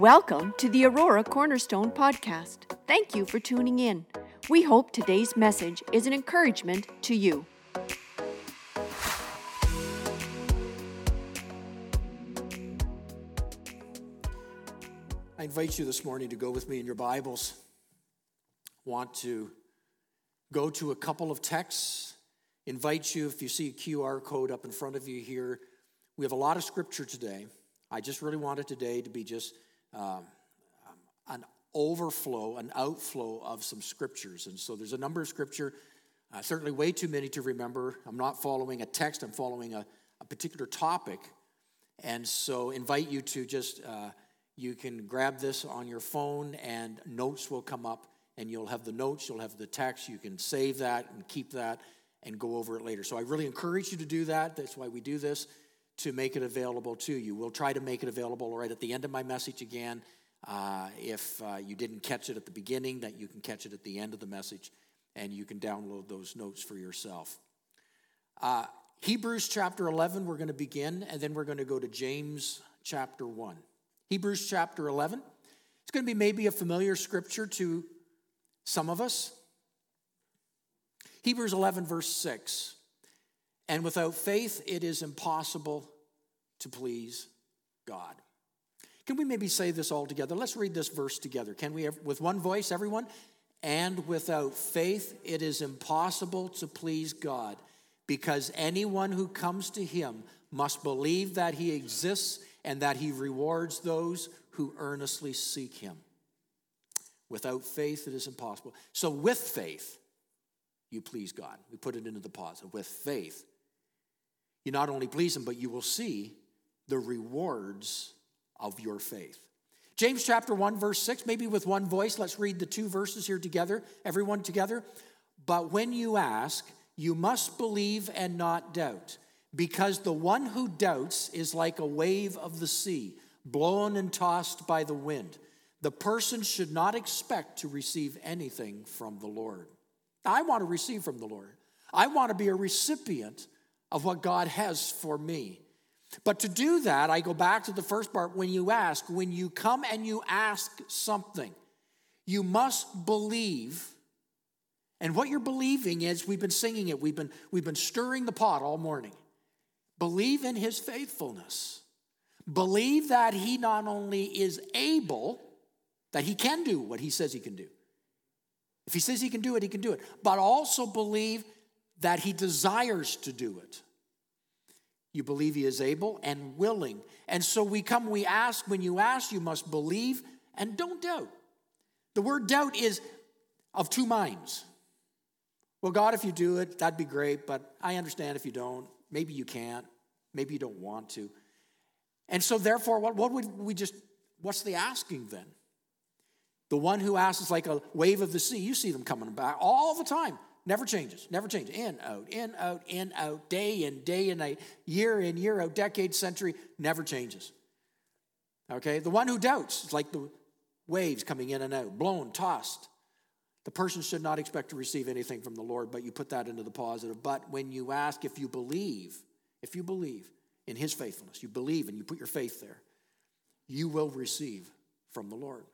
Welcome to the Aurora Cornerstone Podcast. Thank you for tuning in. We hope today's message is an encouragement to you. I invite you this morning to go with me in your Bibles. Want to go to a couple of texts. Invite you, if you see a QR code up in front of you here, we have a lot of scripture today. I just really wanted today to be just um, an overflow, an outflow of some scriptures. And so there's a number of scripture, uh, certainly way too many to remember. I'm not following a text, I'm following a, a particular topic. And so invite you to just, uh, you can grab this on your phone and notes will come up and you'll have the notes, you'll have the text, you can save that and keep that and go over it later. So I really encourage you to do that. That's why we do this to make it available to you. We'll try to make it available right at the end of my message again. Uh, if uh, you didn't catch it at the beginning, that you can catch it at the end of the message and you can download those notes for yourself. Uh, Hebrews chapter 11, we're going to begin, and then we're going to go to James chapter 1. Hebrews chapter 11. It's going to be maybe a familiar scripture to some of us. Hebrews 11, verse 6. And without faith, it is impossible to please God. Can we maybe say this all together? Let's read this verse together. Can we, with one voice, everyone? And without faith, it is impossible to please God, because anyone who comes to him must believe that he exists and that he rewards those who earnestly seek him. Without faith, it is impossible. So, with faith, you please God. We put it into the positive. With faith, you not only please Him, but you will see the rewards of your faith. James chapter 1, verse 6, maybe with one voice, let's read the two verses here together, everyone together. But when you ask, you must believe and not doubt, because the one who doubts is like a wave of the sea, blown and tossed by the wind. The person should not expect to receive anything from the Lord. I want to receive from the Lord. I want to be a recipient of what God has for me. But to do that, I go back to the first part when you ask, when you come and you ask something, you must believe. And what you're believing is we've been singing it, we've been, we've been stirring the pot all morning. Believe in his faithfulness. Believe that he not only is able, that he can do what he says he can do. If he says he can do it, he can do it. But also believe that he desires to do it. You believe he is able and willing. And so we come, we ask. When you ask, you must believe and don't doubt. The word doubt is of two minds. Well, God, if you do it, that'd be great, but I understand if you don't. Maybe you can't. Maybe you don't want to. And so, therefore, what, what would we just, what's the asking then? The one who asks is like a wave of the sea. You see them coming back all the time. Never changes, never changes. In, out, in, out, in, out, day in, day and night, year in, year out, decade, century, never changes. Okay? The one who doubts is like the waves coming in and out, blown, tossed. The person should not expect to receive anything from the Lord, but you put that into the positive. But when you ask, if you believe, if you believe in his faithfulness, you believe and you put your faith there, you will receive from the Lord.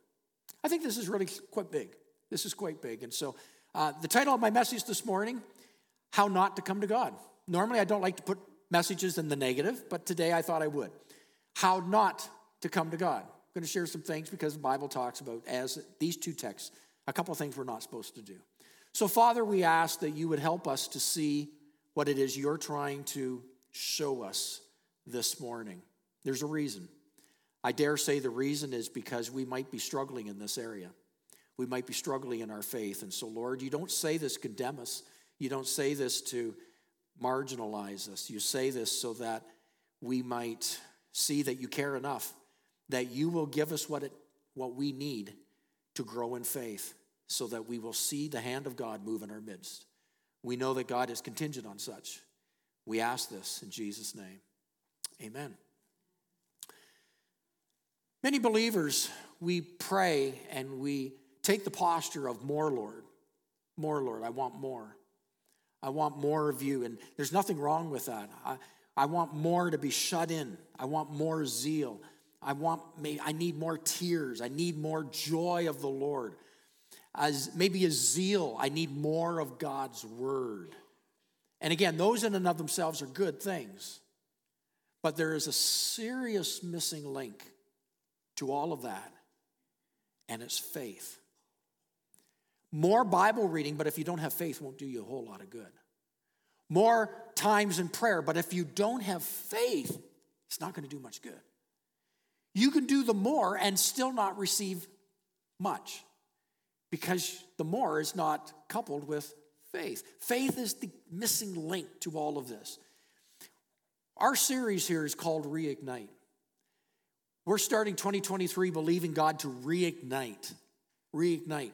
I think this is really quite big. This is quite big. And so uh, the title of my message this morning How Not to Come to God. Normally, I don't like to put messages in the negative, but today I thought I would. How not to come to God. I'm going to share some things because the Bible talks about, as these two texts, a couple of things we're not supposed to do. So, Father, we ask that you would help us to see what it is you're trying to show us this morning. There's a reason. I dare say the reason is because we might be struggling in this area we might be struggling in our faith. And so, Lord, you don't say this condemn us. You don't say this to marginalize us. You say this so that we might see that you care enough, that you will give us what, it, what we need to grow in faith, so that we will see the hand of God move in our midst. We know that God is contingent on such. We ask this in Jesus' name. Amen. Many believers, we pray and we Take the posture of more, Lord. More, Lord. I want more. I want more of you. And there's nothing wrong with that. I, I want more to be shut in. I want more zeal. I want me, I need more tears. I need more joy of the Lord. As maybe a zeal, I need more of God's word. And again, those in and of themselves are good things. But there is a serious missing link to all of that, and it's faith. More Bible reading, but if you don't have faith, won't do you a whole lot of good. More times in prayer, but if you don't have faith, it's not going to do much good. You can do the more and still not receive much because the more is not coupled with faith. Faith is the missing link to all of this. Our series here is called Reignite. We're starting 2023 believing God to reignite, reignite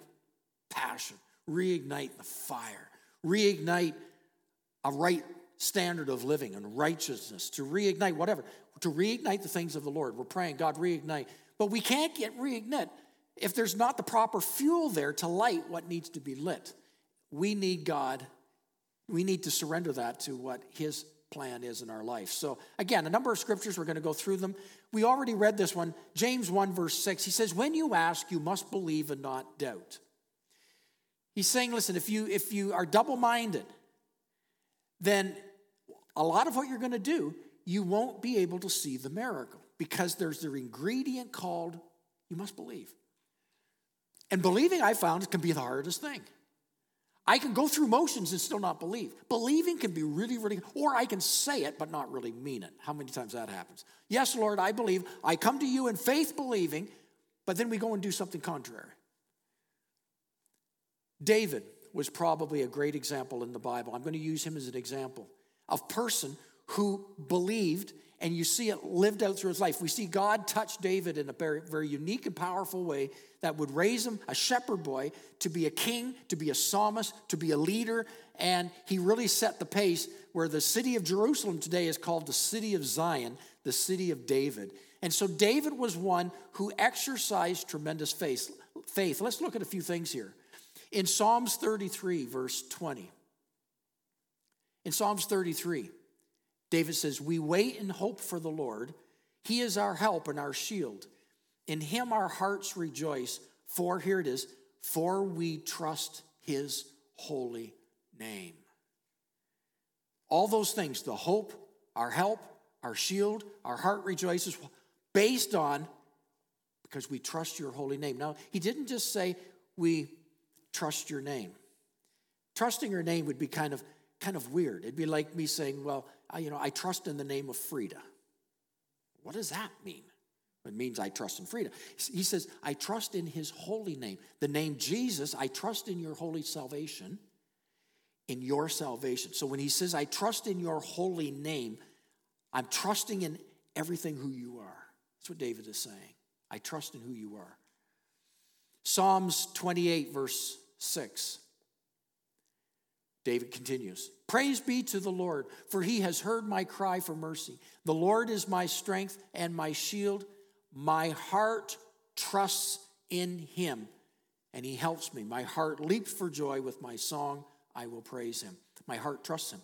passion, reignite the fire, reignite a right standard of living and righteousness, to reignite whatever, to reignite the things of the Lord. We're praying, God, reignite. But we can't get reignite if there's not the proper fuel there to light what needs to be lit. We need God, we need to surrender that to what His plan is in our life. So, again, a number of scriptures, we're going to go through them. We already read this one, James 1, verse 6. He says, When you ask, you must believe and not doubt. He's saying, listen, if you if you are double-minded, then a lot of what you're going to do, you won't be able to see the miracle because there's the ingredient called you must believe. And believing, I found, can be the hardest thing. I can go through motions and still not believe. Believing can be really, really, or I can say it but not really mean it. How many times that happens? Yes, Lord, I believe. I come to you in faith believing, but then we go and do something contrary. David was probably a great example in the Bible. I'm going to use him as an example of person who believed and you see it lived out through his life. We see God touch David in a very, very unique and powerful way that would raise him, a shepherd boy, to be a king, to be a psalmist, to be a leader. And he really set the pace where the city of Jerusalem today is called the city of Zion, the city of David. And so David was one who exercised tremendous faith. faith. Let's look at a few things here. In Psalms 33, verse 20, in Psalms 33, David says, We wait and hope for the Lord. He is our help and our shield. In him our hearts rejoice, for here it is, for we trust his holy name. All those things, the hope, our help, our shield, our heart rejoices, based on because we trust your holy name. Now, he didn't just say we trust your name. Trusting your name would be kind of kind of weird. It'd be like me saying, well, I, you know, I trust in the name of Frida. What does that mean? It means I trust in Frida. He says, I trust in his holy name. The name Jesus, I trust in your holy salvation, in your salvation. So when he says, I trust in your holy name, I'm trusting in everything who you are. That's what David is saying. I trust in who you are. Psalms 28, verse 6. David continues Praise be to the Lord, for he has heard my cry for mercy. The Lord is my strength and my shield. My heart trusts in him, and he helps me. My heart leaps for joy with my song. I will praise him. My heart trusts him.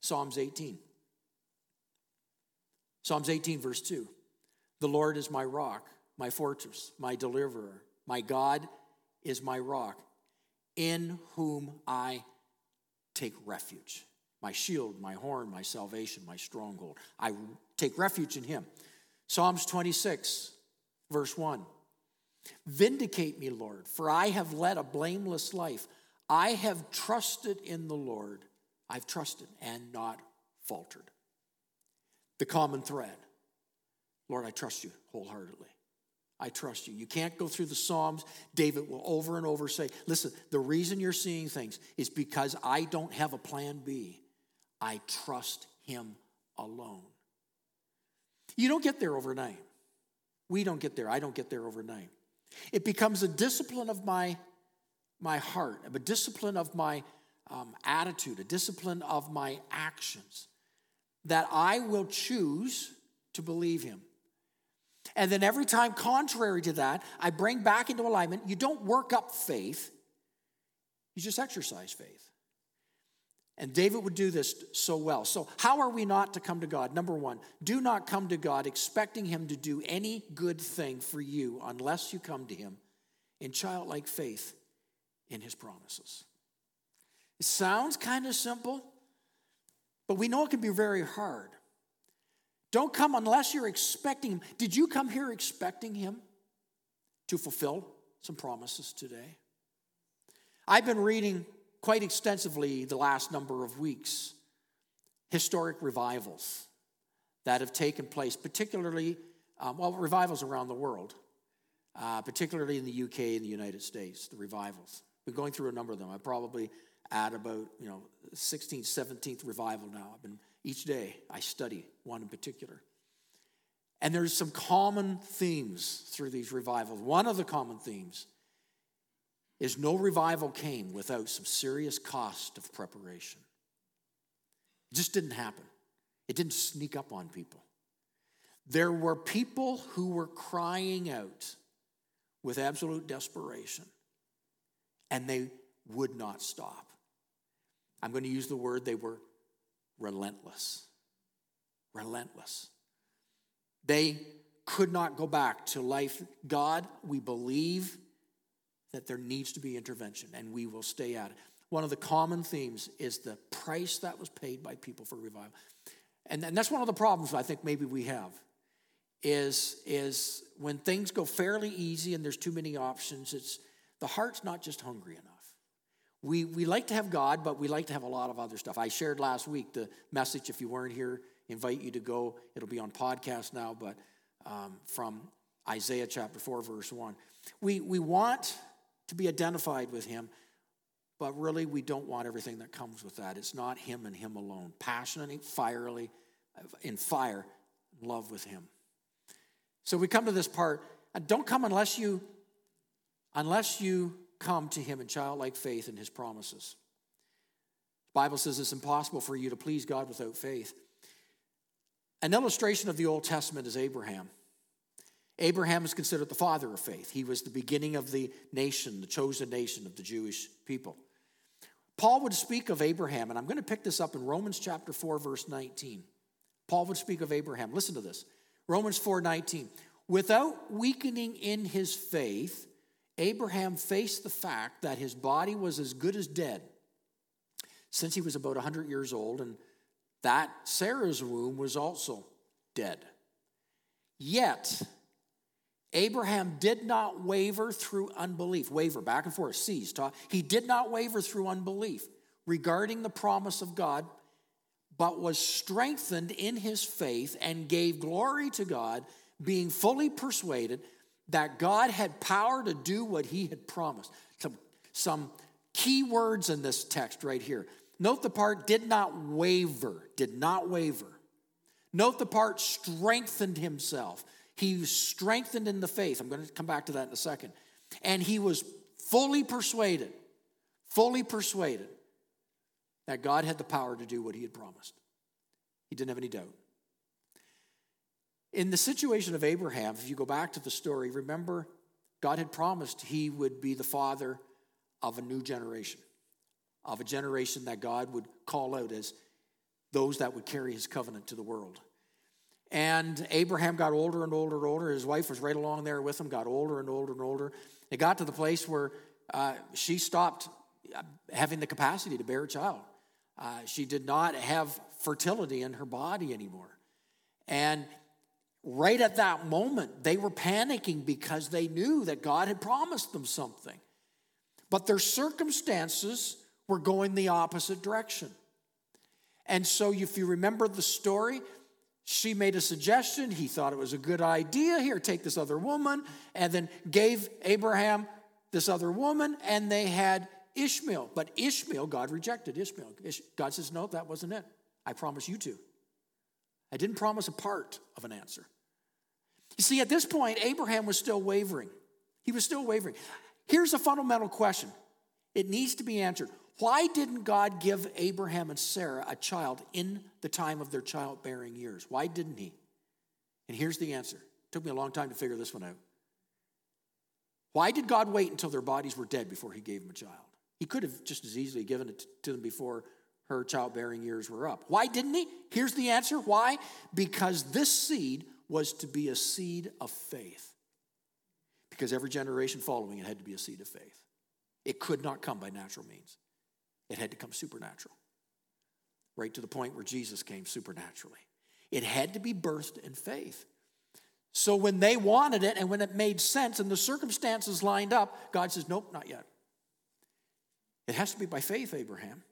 Psalms 18. Psalms 18, verse 2. The Lord is my rock, my fortress, my deliverer. My God is my rock, in whom I take refuge. My shield, my horn, my salvation, my stronghold. I take refuge in him. Psalms 26, verse 1. Vindicate me, Lord, for I have led a blameless life. I have trusted in the Lord. I've trusted and not faltered. The common thread Lord, I trust you wholeheartedly. I trust you. You can't go through the Psalms. David will over and over say, Listen, the reason you're seeing things is because I don't have a plan B. I trust him alone. You don't get there overnight. We don't get there. I don't get there overnight. It becomes a discipline of my, my heart, a discipline of my um, attitude, a discipline of my actions that I will choose to believe him. And then every time contrary to that, I bring back into alignment. You don't work up faith, you just exercise faith. And David would do this so well. So, how are we not to come to God? Number one, do not come to God expecting Him to do any good thing for you unless you come to Him in childlike faith in His promises. It sounds kind of simple, but we know it can be very hard. Don't come unless you're expecting Him. Did you come here expecting Him to fulfill some promises today? I've been reading quite extensively the last number of weeks historic revivals that have taken place, particularly, um, well, revivals around the world, uh, particularly in the UK and the United States, the revivals. Been going through a number of them. I probably at about you know 16th, 17th revival now. I've been each day I study one in particular. And there's some common themes through these revivals. One of the common themes is no revival came without some serious cost of preparation. It just didn't happen. It didn't sneak up on people. There were people who were crying out with absolute desperation, and they would not stop. I'm going to use the word they were relentless. Relentless. They could not go back to life. God, we believe that there needs to be intervention, and we will stay at it. One of the common themes is the price that was paid by people for revival. And, and that's one of the problems I think maybe we have is, is when things go fairly easy and there's too many options, it's the heart's not just hungry enough. We, we like to have God, but we like to have a lot of other stuff. I shared last week the message, if you weren't here, invite you to go. It'll be on podcast now, but um, from Isaiah chapter 4, verse 1. We, we want to be identified with Him, but really we don't want everything that comes with that. It's not Him and Him alone. Passionately, fierily, in fire, love with Him. So we come to this part. Don't come unless you, unless you come to Him in childlike faith in His promises. The Bible says it's impossible for you to please God without faith. An illustration of the Old Testament is Abraham. Abraham is considered the father of faith. He was the beginning of the nation, the chosen nation of the Jewish people. Paul would speak of Abraham, and I'm going to pick this up in Romans chapter 4, verse 19. Paul would speak of Abraham. Listen to this. Romans 4 19. Without weakening in his faith, Abraham faced the fact that his body was as good as dead since he was about 100 years old, and that Sarah's womb was also dead. Yet, Abraham did not waver through unbelief. Waver, back and forth, cease. He did not waver through unbelief regarding the promise of God, but was strengthened in his faith and gave glory to God, being fully persuaded that God had power to do what he had promised. Some, some key words in this text right here. Note the part did not waver, did not waver. Note the part strengthened himself. He strengthened in the faith. I'm going to come back to that in a second. And he was fully persuaded, fully persuaded that God had the power to do what he had promised. He didn't have any doubt. In the situation of Abraham, if you go back to the story, remember God had promised he would be the father of a new generation, of a generation that God would call out as those that would carry his covenant to the world. And Abraham got older and older and older. His wife was right along there with him, got older and older and older. It got to the place where uh, she stopped uh, having the capacity to bear a child. Uh, she did not have fertility in her body anymore. And right at that moment, they were panicking because they knew that God had promised them something. But their circumstances were going the opposite direction. And so, if you remember the story, she made a suggestion. He thought it was a good idea. Here, take this other woman, and then gave Abraham this other woman, and they had Ishmael. But Ishmael, God rejected Ishmael. God says, No, that wasn't it. I promise you to. I didn't promise a part of an answer. You see, at this point, Abraham was still wavering. He was still wavering. Here's a fundamental question it needs to be answered. Why didn't God give Abraham and Sarah a child in the time of their childbearing years? Why didn't He? And here's the answer. It took me a long time to figure this one out. Why did God wait until their bodies were dead before He gave them a child? He could have just as easily given it to them before her childbearing years were up. Why didn't he? Here's the answer. Why? Because this seed was to be a seed of faith. Because every generation following it had to be a seed of faith. It could not come by natural means, it had to come supernatural. Right to the point where Jesus came supernaturally. It had to be birthed in faith. So when they wanted it and when it made sense and the circumstances lined up, God says, Nope, not yet. It has to be by faith, Abraham.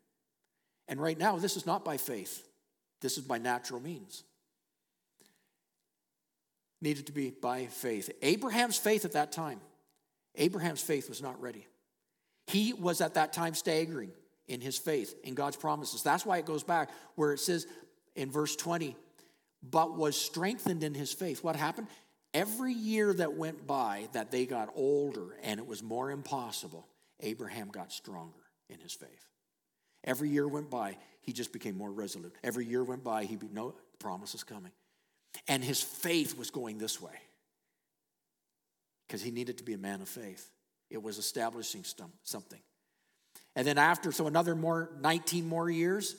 And right now, this is not by faith, this is by natural means. Needed to be by faith. Abraham's faith at that time, Abraham's faith was not ready. He was at that time staggering in his faith, in God's promises. That's why it goes back where it says in verse 20, but was strengthened in his faith. What happened? Every year that went by that they got older and it was more impossible, Abraham got stronger in his faith. Every year went by, he just became more resolute. Every year went by, he be, no promise is coming. And his faith was going this way because he needed to be a man of faith. It was establishing something. And then after, so another more 19 more years,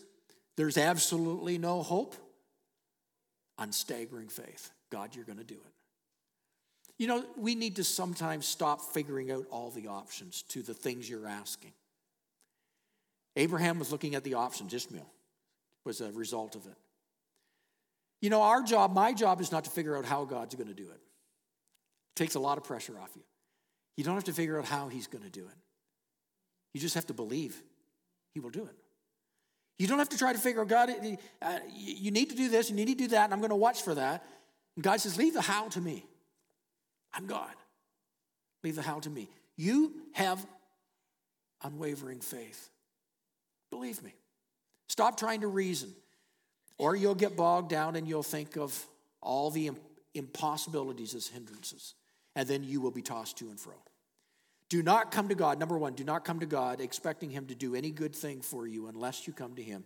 there's absolutely no hope. on staggering faith. God, you're going to do it. You know, we need to sometimes stop figuring out all the options to the things you're asking. Abraham was looking at the options, Ishmael was a result of it. You know, our job, my job, is not to figure out how God's going to do it. It takes a lot of pressure off you. You don't have to figure out how He's going to do it. You just have to believe He will do it. You don't have to try to figure out, God, uh, you need to do this you need to do that, and I'm going to watch for that. And God says, Leave the how to me. I'm God. Leave the how to me. You have unwavering faith. Believe me. Stop trying to reason, or you'll get bogged down and you'll think of all the impossibilities as hindrances, and then you will be tossed to and fro. Do not come to God, number one, do not come to God expecting Him to do any good thing for you unless you come to Him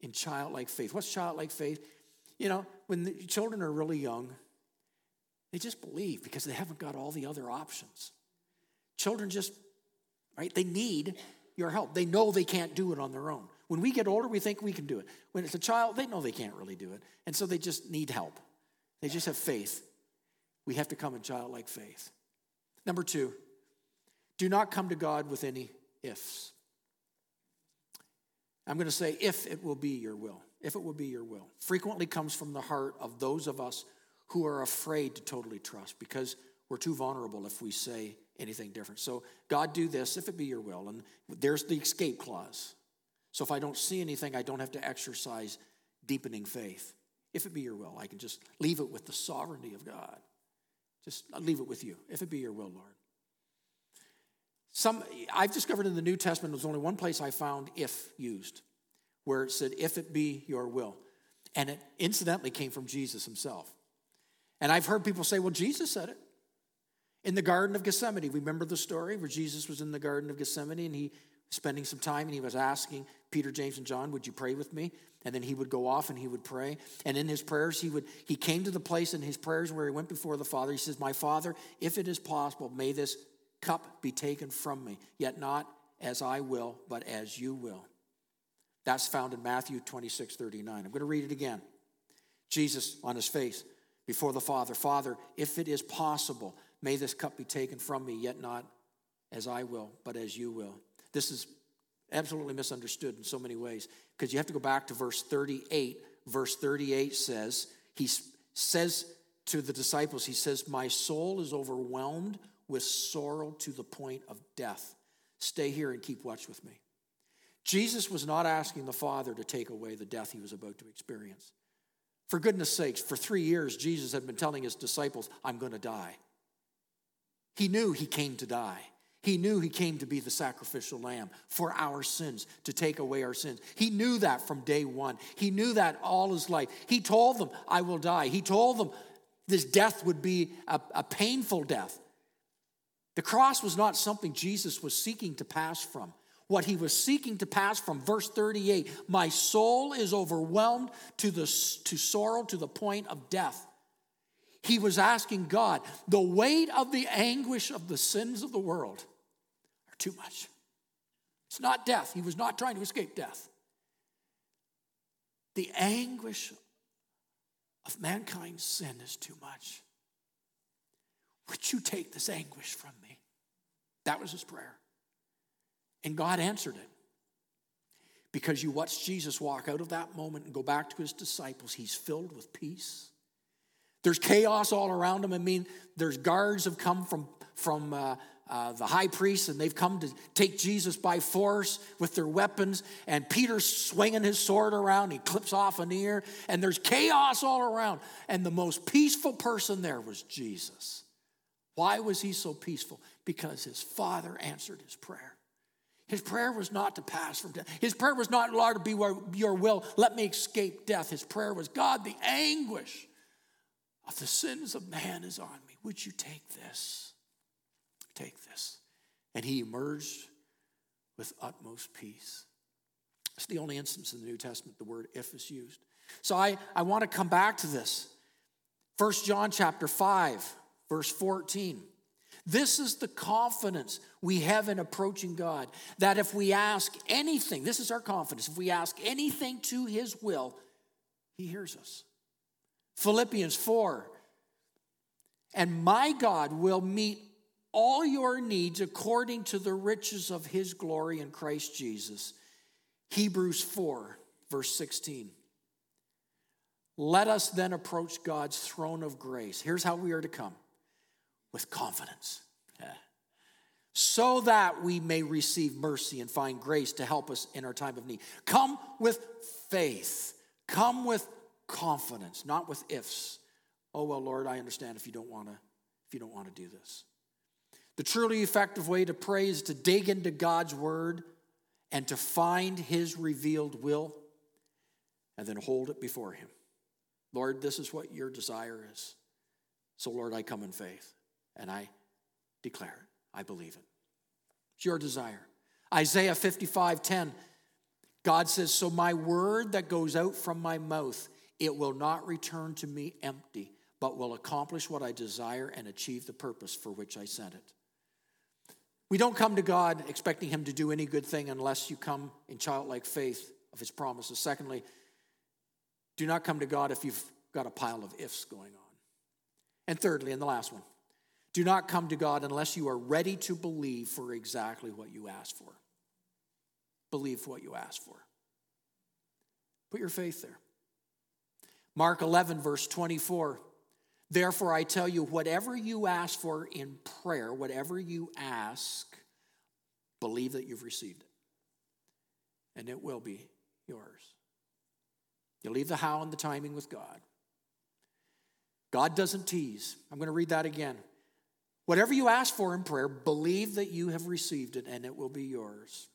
in childlike faith. What's childlike faith? You know, when the children are really young, they just believe because they haven't got all the other options. Children just, right, they need your help. They know they can't do it on their own. When we get older, we think we can do it. When it's a child, they know they can't really do it. And so they just need help. They just have faith. We have to come in childlike faith. Number two, do not come to God with any ifs. I'm going to say, if it will be your will. If it will be your will. Frequently comes from the heart of those of us who are afraid to totally trust because we're too vulnerable if we say anything different. So, God, do this if it be your will. And there's the escape clause. So, if I don't see anything, I don't have to exercise deepening faith. If it be your will, I can just leave it with the sovereignty of God. Just leave it with you. If it be your will, Lord. Some I've discovered in the New Testament there's only one place I found if used, where it said, if it be your will. And it incidentally came from Jesus himself. And I've heard people say, well, Jesus said it. In the Garden of Gethsemane, remember the story where Jesus was in the Garden of Gethsemane and he spending some time and he was asking Peter, James, and John, would you pray with me? And then he would go off and he would pray. And in his prayers, he would he came to the place in his prayers where he went before the Father. He says, My Father, if it is possible, may this cup be taken from me, yet not as I will, but as you will. That's found in Matthew 26, 39. I'm going to read it again. Jesus on his face before the Father, Father, if it is possible, may this cup be taken from me, yet not as I will, but as you will. This is absolutely misunderstood in so many ways because you have to go back to verse 38. Verse 38 says, He says to the disciples, He says, My soul is overwhelmed with sorrow to the point of death. Stay here and keep watch with me. Jesus was not asking the Father to take away the death he was about to experience. For goodness sakes, for three years, Jesus had been telling his disciples, I'm going to die. He knew he came to die. He knew he came to be the sacrificial lamb for our sins, to take away our sins. He knew that from day one. He knew that all his life. He told them, I will die. He told them this death would be a, a painful death. The cross was not something Jesus was seeking to pass from. What he was seeking to pass from, verse 38 My soul is overwhelmed to, the, to sorrow to the point of death. He was asking God, the weight of the anguish of the sins of the world too much. It's not death. He was not trying to escape death. The anguish of mankind's sin is too much. Would you take this anguish from me? That was his prayer. And God answered it. Because you watch Jesus walk out of that moment and go back to his disciples, he's filled with peace. There's chaos all around him. I mean, there's guards have come from, from uh, uh, the high priest and they've come to take Jesus by force with their weapons. And Peter's swinging his sword around. He clips off an ear. And there's chaos all around. And the most peaceful person there was Jesus. Why was he so peaceful? Because his father answered his prayer. His prayer was not to pass from death. His prayer was not, Lord, be your will. Let me escape death. His prayer was, God, the anguish of the sins of man is on me. Would you take this? Take this. And he emerged with utmost peace. It's the only instance in the New Testament the word if is used. So I, I want to come back to this. First John chapter 5, verse 14. This is the confidence we have in approaching God that if we ask anything, this is our confidence, if we ask anything to His will, He hears us. Philippians 4 And my God will meet all your needs according to the riches of His glory in Christ Jesus. Hebrews 4, verse 16. Let us then approach God's throne of grace. Here's how we are to come with confidence, so that we may receive mercy and find grace to help us in our time of need. Come with faith, come with confidence, not with ifs. Oh well, Lord, I understand if you don't want to if you don't want to do this. The truly effective way to pray is to dig into God's word and to find his revealed will and then hold it before him. Lord, this is what your desire is. So, Lord, I come in faith. And I declare it. I believe it. It's your desire. Isaiah 55 10. God says, So my word that goes out from my mouth, it will not return to me empty, but will accomplish what I desire and achieve the purpose for which I sent it. We don't come to God expecting Him to do any good thing unless you come in childlike faith of His promises. Secondly, do not come to God if you've got a pile of ifs going on. And thirdly, and the last one, do not come to God unless you are ready to believe for exactly what you ask for. Believe what you ask for. Put your faith there. Mark 11, verse 24. Therefore, I tell you, whatever you ask for in prayer, whatever you ask, believe that you've received it, and it will be yours. You leave the how and the timing with God. God doesn't tease. I'm going to read that again. Whatever you ask for in prayer, believe that you have received it and it will be yours.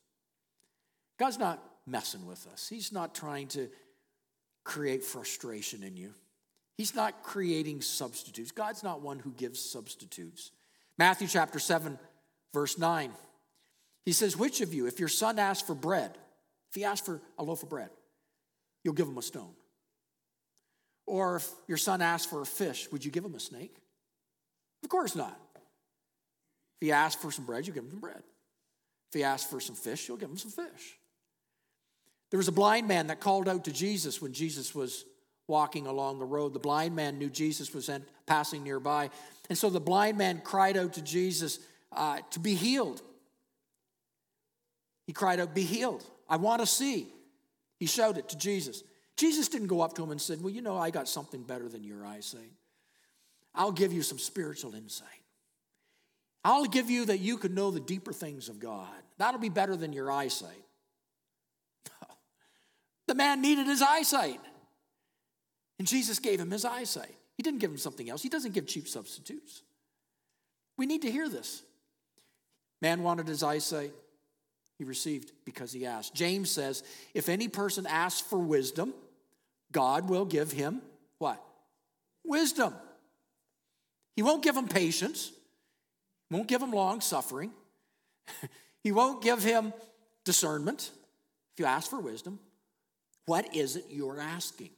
God's not messing with us, He's not trying to create frustration in you. He's not creating substitutes. God's not one who gives substitutes. Matthew chapter 7, verse 9. He says, Which of you, if your son asks for bread, if he asks for a loaf of bread, you'll give him a stone? Or if your son asks for a fish, would you give him a snake? Of course not. If he asks for some bread, you give him some bread. If he asks for some fish, you'll give him some fish. There was a blind man that called out to Jesus when Jesus was walking along the road. The blind man knew Jesus was passing nearby. And so the blind man cried out to Jesus uh, to be healed. He cried out, Be healed. I want to see. He shouted to Jesus. Jesus didn't go up to him and said, Well, you know, I got something better than your eyesight. I'll give you some spiritual insight. I'll give you that you can know the deeper things of God. That'll be better than your eyesight. the man needed his eyesight. And Jesus gave him his eyesight. He didn't give him something else. He doesn't give cheap substitutes. We need to hear this. Man wanted his eyesight. He received because he asked. James says, if any person asks for wisdom, God will give him what? Wisdom. He won't give him patience won't give him long suffering. he won't give him discernment. If you ask for wisdom, what is it you're asking?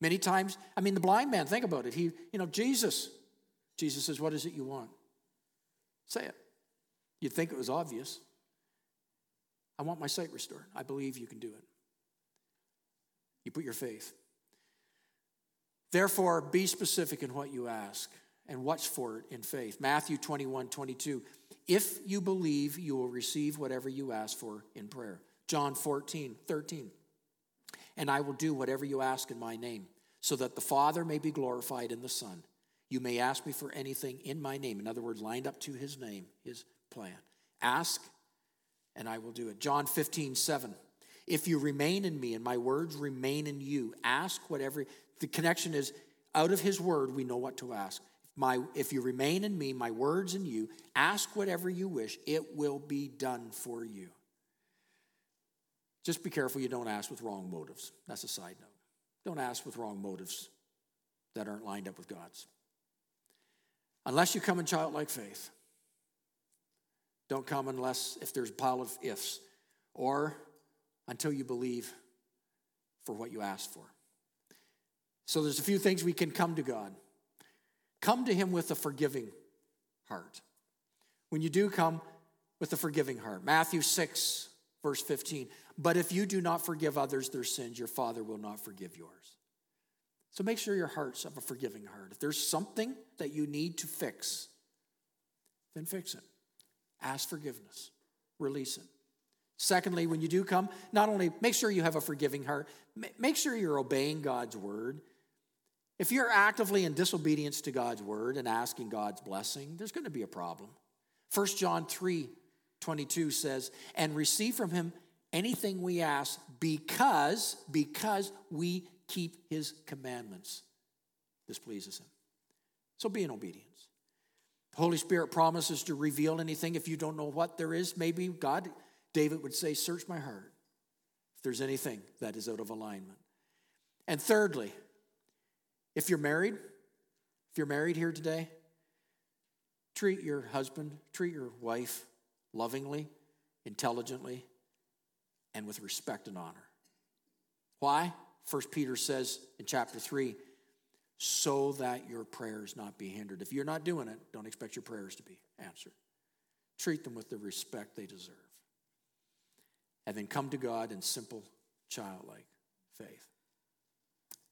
Many times, I mean, the blind man, think about it. He, you know, Jesus, Jesus says, What is it you want? Say it. You'd think it was obvious. I want my sight restored. I believe you can do it. You put your faith. Therefore, be specific in what you ask and watch for it in faith. Matthew 21 22. If you believe, you will receive whatever you ask for in prayer. John 14 13. And I will do whatever you ask in my name, so that the Father may be glorified in the Son. You may ask me for anything in my name. In other words, lined up to his name, his plan. Ask, and I will do it. John 15 7. If you remain in me and my words remain in you, ask whatever. The connection is out of his word, we know what to ask. My, if you remain in me, my words in you, ask whatever you wish, it will be done for you. Just be careful you don't ask with wrong motives. That's a side note. Don't ask with wrong motives that aren't lined up with God's. Unless you come in childlike faith. Don't come unless if there's a pile of ifs or until you believe for what you ask for. So there's a few things we can come to God. Come to Him with a forgiving heart. When you do come with a forgiving heart, Matthew 6, verse 15. But if you do not forgive others their sins, your Father will not forgive yours. So make sure your heart's of a forgiving heart. If there's something that you need to fix, then fix it. Ask forgiveness, release it. Secondly, when you do come, not only make sure you have a forgiving heart, make sure you're obeying God's word. If you're actively in disobedience to God's word and asking God's blessing, there's going to be a problem. 1 John 3 22 says, and receive from him anything we ask because because we keep his commandments. This pleases him. So be in obedience. The Holy Spirit promises to reveal anything. If you don't know what there is, maybe God, David would say, Search my heart if there's anything that is out of alignment. And thirdly, if you're married, if you're married here today, treat your husband, treat your wife lovingly, intelligently, and with respect and honor. Why? First Peter says in chapter 3, so that your prayers not be hindered. If you're not doing it, don't expect your prayers to be answered. Treat them with the respect they deserve. And then come to God in simple, childlike faith.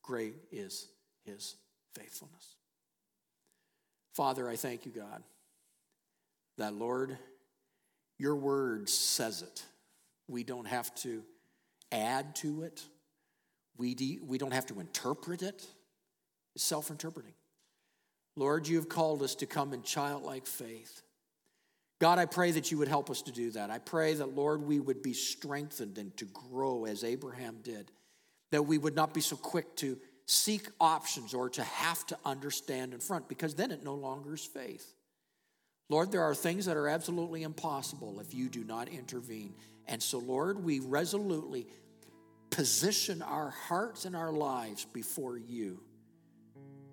Great is his faithfulness. Father, I thank you, God, that, Lord, your word says it. We don't have to add to it, we, de- we don't have to interpret it. It's self interpreting. Lord, you have called us to come in childlike faith. God, I pray that you would help us to do that. I pray that, Lord, we would be strengthened and to grow as Abraham did, that we would not be so quick to seek options or to have to understand in front, because then it no longer is faith. Lord, there are things that are absolutely impossible if you do not intervene. And so, Lord, we resolutely position our hearts and our lives before you.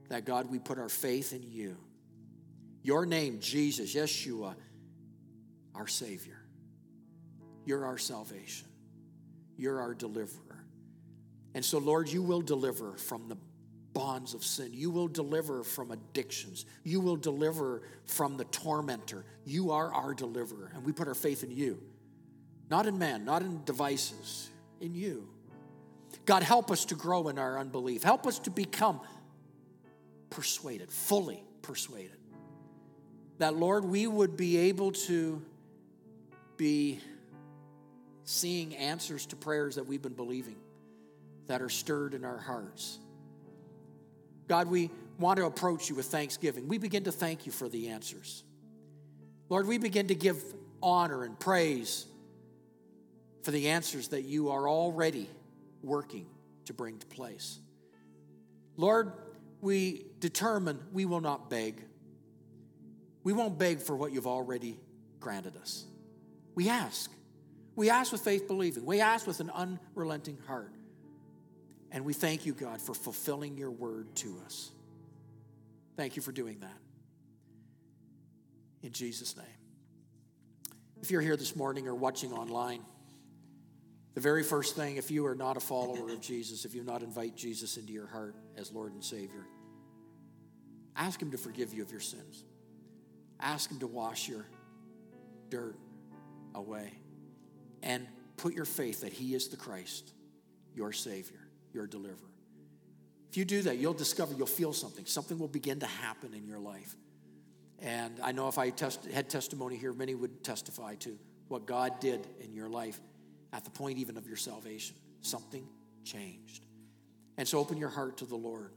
That, God, we put our faith in you. Your name, Jesus, Yeshua, our Savior. You're our salvation. You're our deliverer. And so, Lord, you will deliver from the bonds of sin. You will deliver from addictions. You will deliver from the tormentor. You are our deliverer. And we put our faith in you, not in man, not in devices, in you. God, help us to grow in our unbelief. Help us to become persuaded, fully persuaded. That, Lord, we would be able to be seeing answers to prayers that we've been believing that are stirred in our hearts. God, we want to approach you with thanksgiving. We begin to thank you for the answers. Lord, we begin to give honor and praise for the answers that you are already working to bring to place. Lord, we determine we will not beg. We won't beg for what you've already granted us. We ask. We ask with faith believing. We ask with an unrelenting heart. And we thank you, God, for fulfilling your word to us. Thank you for doing that. In Jesus' name. If you're here this morning or watching online, the very first thing, if you are not a follower of Jesus, if you not invite Jesus into your heart as Lord and Savior, ask Him to forgive you of your sins. Ask Him to wash your dirt away and put your faith that He is the Christ, your Savior your deliverer. If you do that, you'll discover, you'll feel something. Something will begin to happen in your life. And I know if I test, had testimony here, many would testify to what God did in your life at the point even of your salvation. Something changed. And so open your heart to the Lord.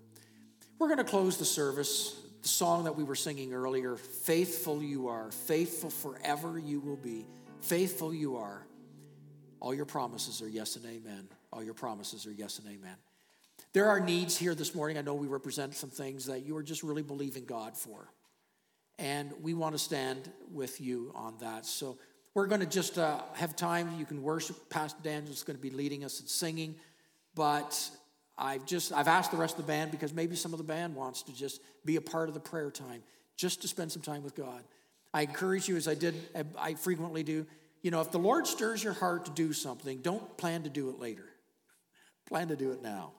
We're going to close the service. The song that we were singing earlier Faithful you are, faithful forever you will be. Faithful you are. All your promises are yes and amen. All your promises are yes and amen. There are needs here this morning. I know we represent some things that you are just really believing God for. And we want to stand with you on that. So we're going to just uh, have time. You can worship. Pastor Daniel's going to be leading us in singing. But I've just I've asked the rest of the band because maybe some of the band wants to just be a part of the prayer time, just to spend some time with God. I encourage you, as I did, I frequently do. You know, if the Lord stirs your heart to do something, don't plan to do it later. Plan to do it now.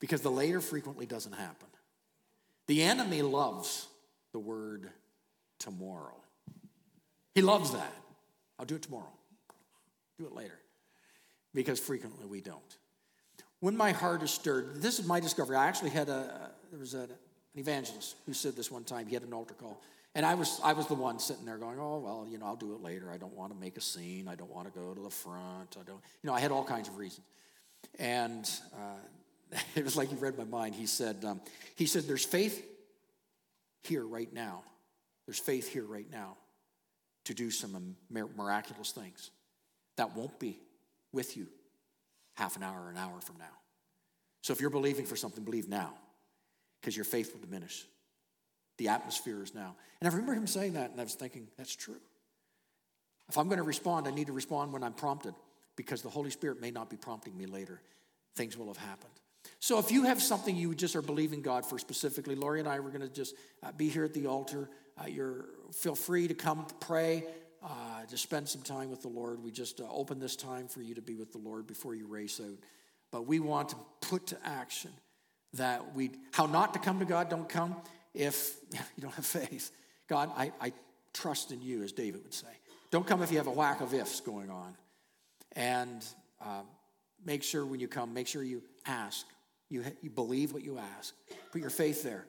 Because the later frequently doesn't happen. The enemy loves the word tomorrow. He loves that. I'll do it tomorrow. Do it later. Because frequently we don't. When my heart is stirred, this is my discovery. I actually had a, there was an evangelist who said this one time. He had an altar call. And I was, I was the one sitting there going, oh, well, you know, I'll do it later. I don't want to make a scene. I don't want to go to the front. I don't, you know, I had all kinds of reasons. And uh, it was like he read my mind. He said, um, he said, there's faith here right now. There's faith here right now to do some miraculous things. That won't be with you half an hour or an hour from now. So if you're believing for something, believe now because your faith will diminish. The atmosphere is now. And I remember him saying that, and I was thinking, that's true. If I'm going to respond, I need to respond when I'm prompted because the Holy Spirit may not be prompting me later. Things will have happened. So if you have something you just are believing God for specifically, Lori and I were going to just uh, be here at the altar. Uh, you're feel free to come pray, uh, to spend some time with the Lord. We just uh, open this time for you to be with the Lord before you race out. But we want to put to action that we how not to come to God. Don't come if you don't have faith. God, I, I trust in you, as David would say. Don't come if you have a whack of ifs going on. And uh, make sure when you come, make sure you ask. You, you believe what you ask. Put your faith there.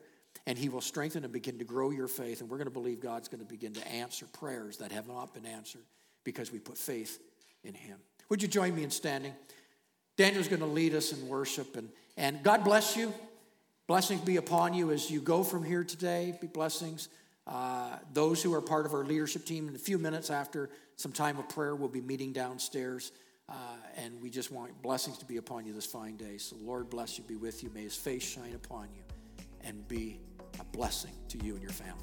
And He will strengthen and begin to grow your faith. And we're going to believe God's going to begin to answer prayers that have not been answered because we put faith in Him. Would you join me in standing? Daniel's going to lead us in worship. And, and God bless you. Blessings be upon you as you go from here today. Be blessings. Uh, those who are part of our leadership team, in a few minutes after some time of prayer, we'll be meeting downstairs. Uh, and we just want blessings to be upon you this fine day. So, Lord, bless you, be with you. May his face shine upon you and be a blessing to you and your family.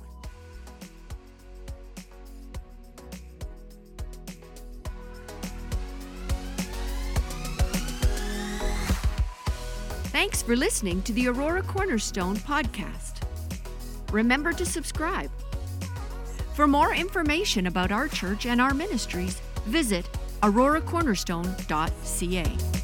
Thanks for listening to the Aurora Cornerstone podcast. Remember to subscribe. For more information about our church and our ministries, visit auroracornerstone.ca.